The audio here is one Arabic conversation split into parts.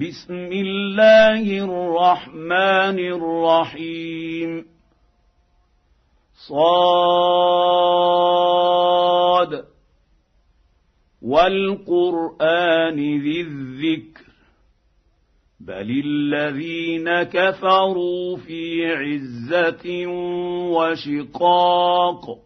بسم الله الرحمن الرحيم. صاد. والقرآن ذي الذكر. بل الذين كفروا في عزة وشقاق.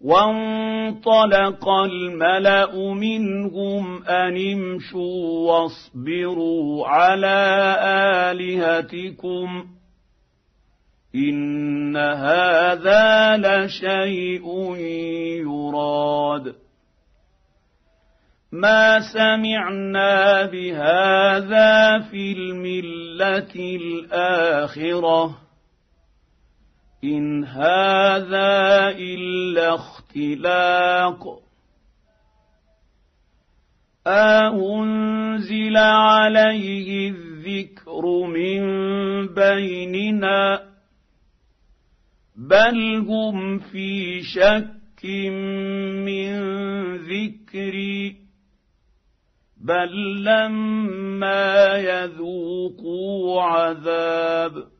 وانطلق الملأ منهم أن امشوا واصبروا على آلهتكم إن هذا لشيء يراد. ما سمعنا بهذا في الملة الآخرة إن هذا إلا اختلاق. أأنزل عليه الذكر من بيننا؟ بل هم في شك من ذكري. بل لما يذوقوا عذاب.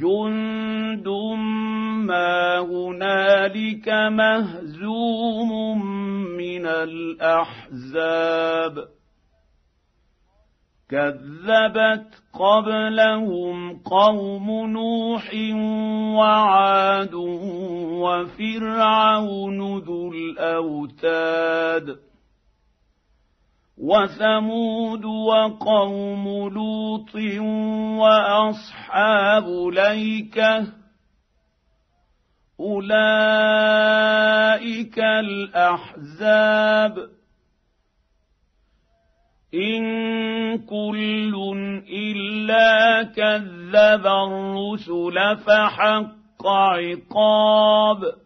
جند ما هنالك مهزوم من الاحزاب كذبت قبلهم قوم نوح وعاد وفرعون ذو الاوتاد وثمود وقوم لوط وأصحاب ليكة أولئك الأحزاب إن كل إلا كذب الرسل فحق عقاب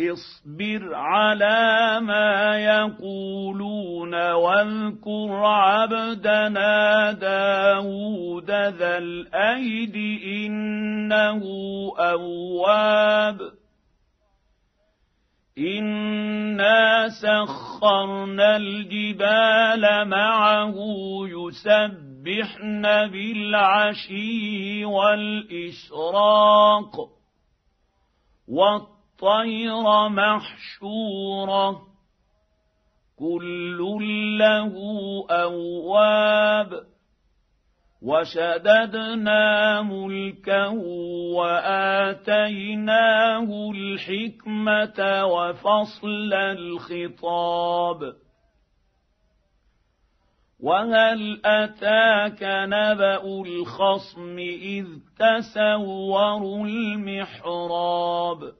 اصبر على ما يقولون واذكر عبدنا داود ذا الأيد إنه أواب. إنا سخرنا الجبال معه يسبحن بالعشي والإشراق. الطير محشورة. كل له أواب. وشددنا ملكه وآتيناه الحكمة وفصل الخطاب. وهل أتاك نبأ الخصم إذ تسوروا المحراب؟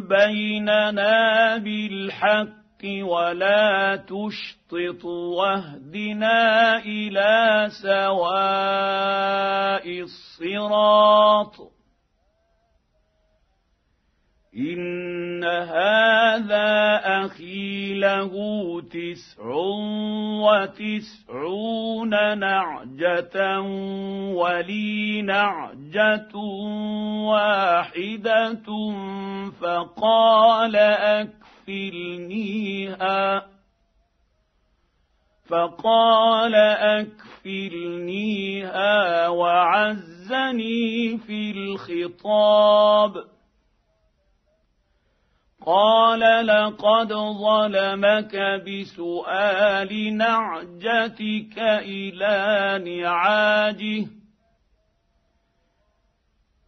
بيننا بالحق ولا تشطط واهدنا إلى سواء الصراط ان هذا أخي له تسع وتسعون نعجه ولي نعجه واحدة فقال اكفلنيها فقال اكفلنيها وعزني في الخطاب قال لقد ظلمك بسؤال نعجتك إلى نعاجه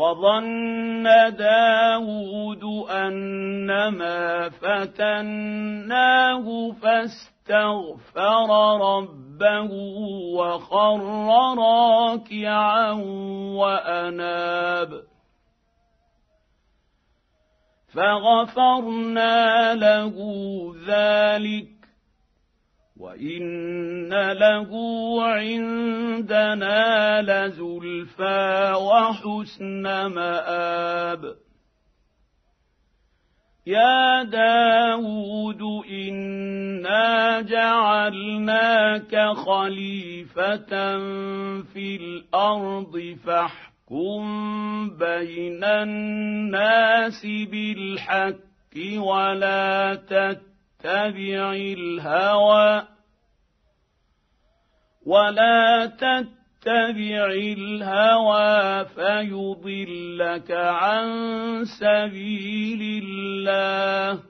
وظن داود أنما فتناه فاستغفر ربه وخر راكعا وأناب. فغفرنا له ذلك وان له عندنا لزلفى وحسن ماب يا داود انا جعلناك خليفه في الأرض فاحكم بين الناس بالحق ولا تتبع تتبع الهوى ولا تتبع الهوى فيضلك عن سبيل الله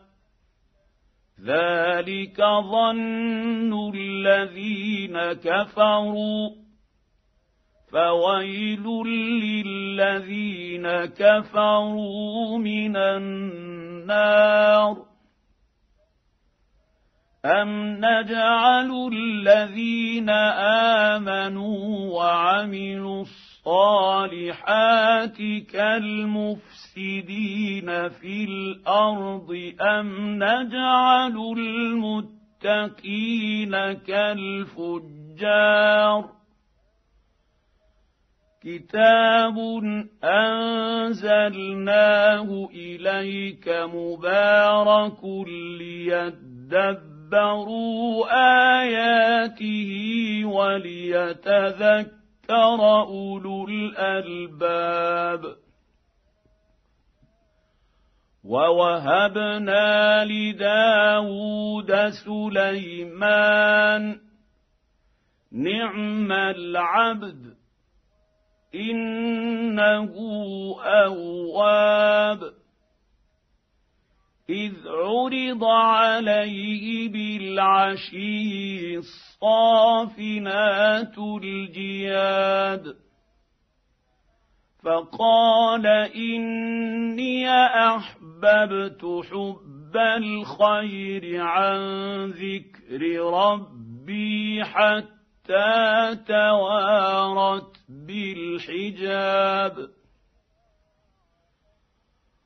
ذلك ظن الذين كفروا. فويل للذين كفروا من النار. ام نجعل الذين امنوا وعملوا الصالحات كالمفسدين في الأرض ام نجعل المتقين كالفجار كتاب انزلناه اليك مبارك ليدبروا اياته وليتذكر اولو الالباب ووهبنا لداود سليمان نعم العبد انه اواب إذ عرض عليه بالعشي الصافنات الجياد فقال إني أحببت حب الخير عن ذكر ربي حتى توارت بالحجاب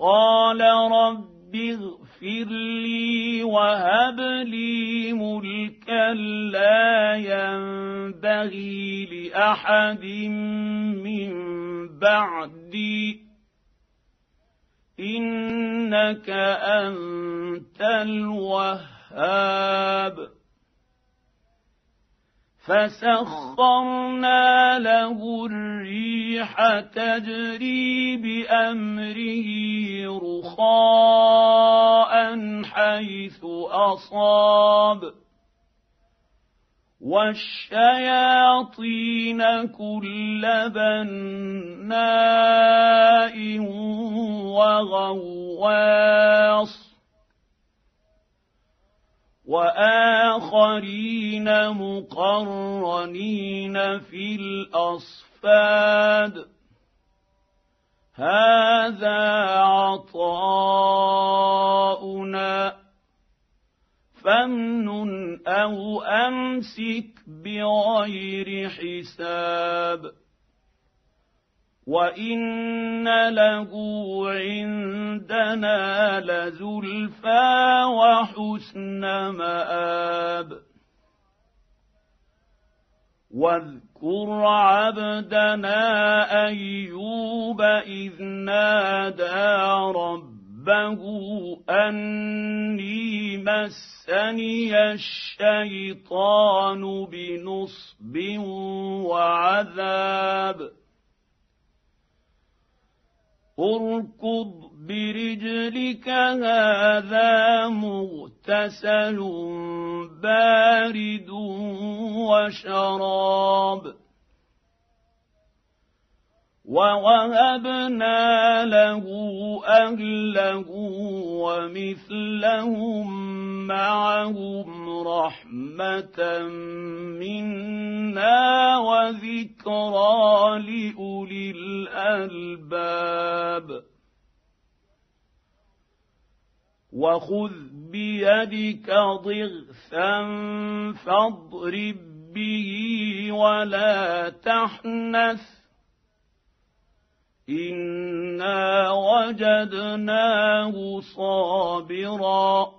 قال رب اغفر لي وهب لي ملكا لا ينبغي لأحد من بعدي. إنك أنت الوهاب. فسخرنا له الريح تجري بأمره رخاء حيث أصاب. والشياطين كل بناء وغواص. وآخرين مقرنين في الأصفاد. هذا عطاؤنا فامنن أو أمسك بغير حساب. وان له عندنا لزلفى وحسن ماب واذكر عبدنا ايوب اذ نادى ربه اني مسني الشيطان بنصب وعذاب اركض برجلك هذا مغتسل بارد وشراب. ووهبنا له أهله ومثلهم معهم رحمة منا وذكرى لأولي الألباب. وخذ بيدك ضغثا فاضرب به ولا تحنث انا وجدناه صابرا.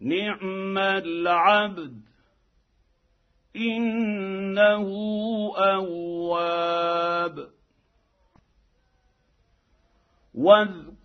نعم العبد. انه اواب. واذكر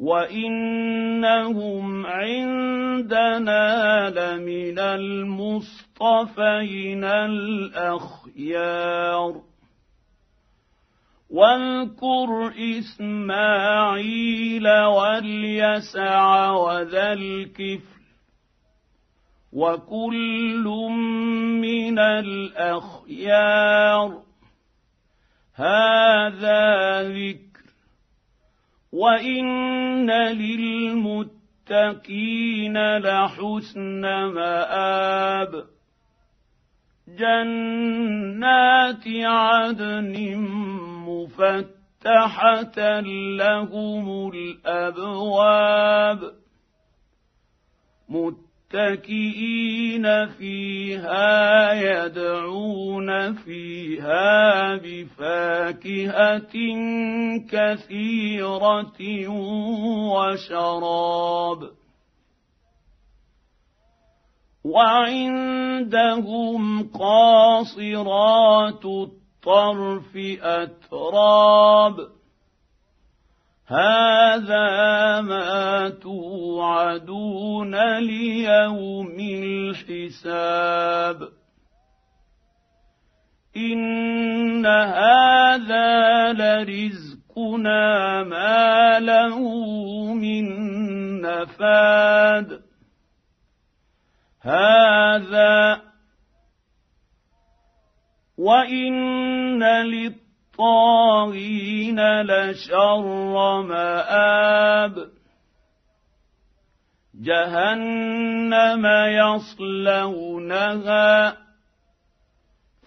وانهم عندنا لمن المصطفين الاخيار واذكر اسماعيل واليسع وذا الكفل وكل من الاخيار هذا ذكر وان للمتقين لحسن مآب جنات عدن مفتحه لهم الابواب متكئين فيها يدعون فيها بفاكهة كثيرة وشراب. وعندهم قاصرات الطرف أتراب. هذا ما توعدون ليوم الحساب. إن هذا لرزقنا ما له من نفاد. هذا وإن للطاغين لشر مآب. جهنم يصلونها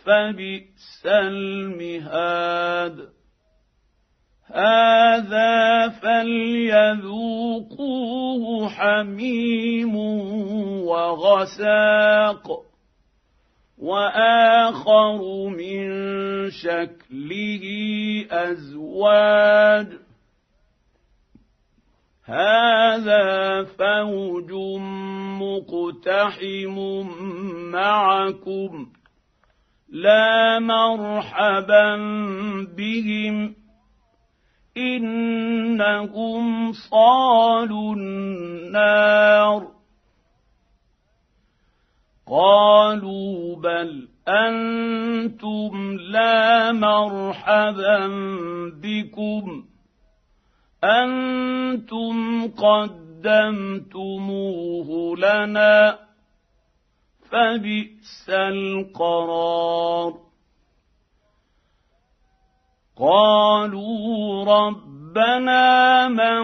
فبئس المهاد. هذا فليذوقوه حميم وغساق. وآخر من شكله أزواج. هذا فوج مقتحم معكم لا مرحبا بهم. إنهم صالوا النار. قالوا بل أنتم لا مرحبا بكم. أنتم قدمتموه لنا فبئس القرار. قالوا ربنا من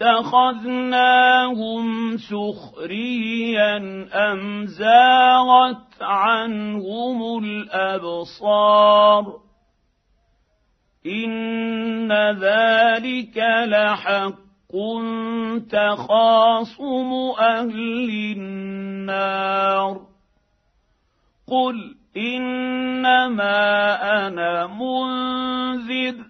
اتخذناهم سخريا أم زاغت عنهم الأبصار إن ذلك لحق تخاصم أهل النار قل إنما أنا منذر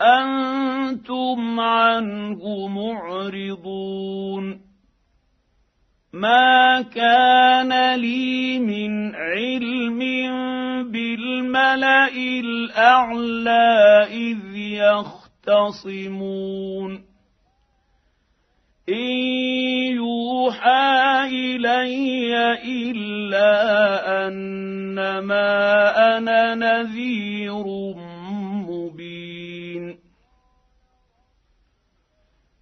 أنتم عنه معرضون. ما كان لي من علم بالملأ الأعلى إذ يختصمون. إن يوحى إلي إلا أنما أنا نذير مبين.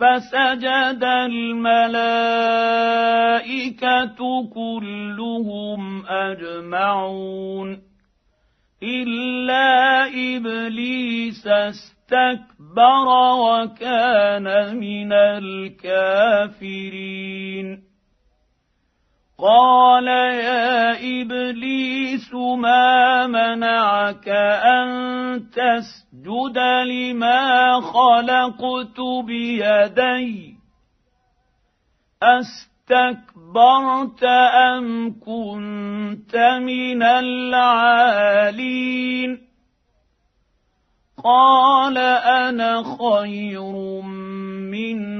فسجد الملائكة كلهم أجمعون. إلا إبليس استكبر وكان من الكافرين. قال يا ابليس ما منعك ان تسجد لما خلقت بيدي استكبرت ام كنت من العالين قال أنا خير منه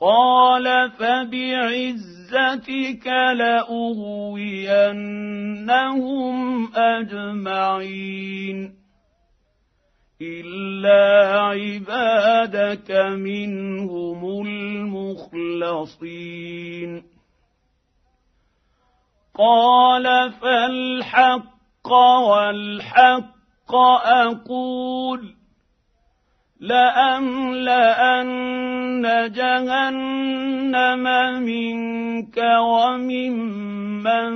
قال فبعزتك لأغوينهم أجمعين إلا عبادك منهم المخلصين قال فالحق والحق أقول لأملأن جهنم منك وممن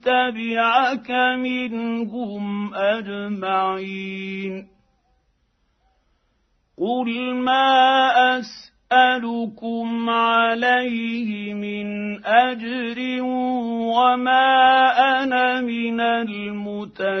تبعك منهم أجمعين. قل ما أسأل أسألكم عليه من أجر وما أنا من المتكلفين.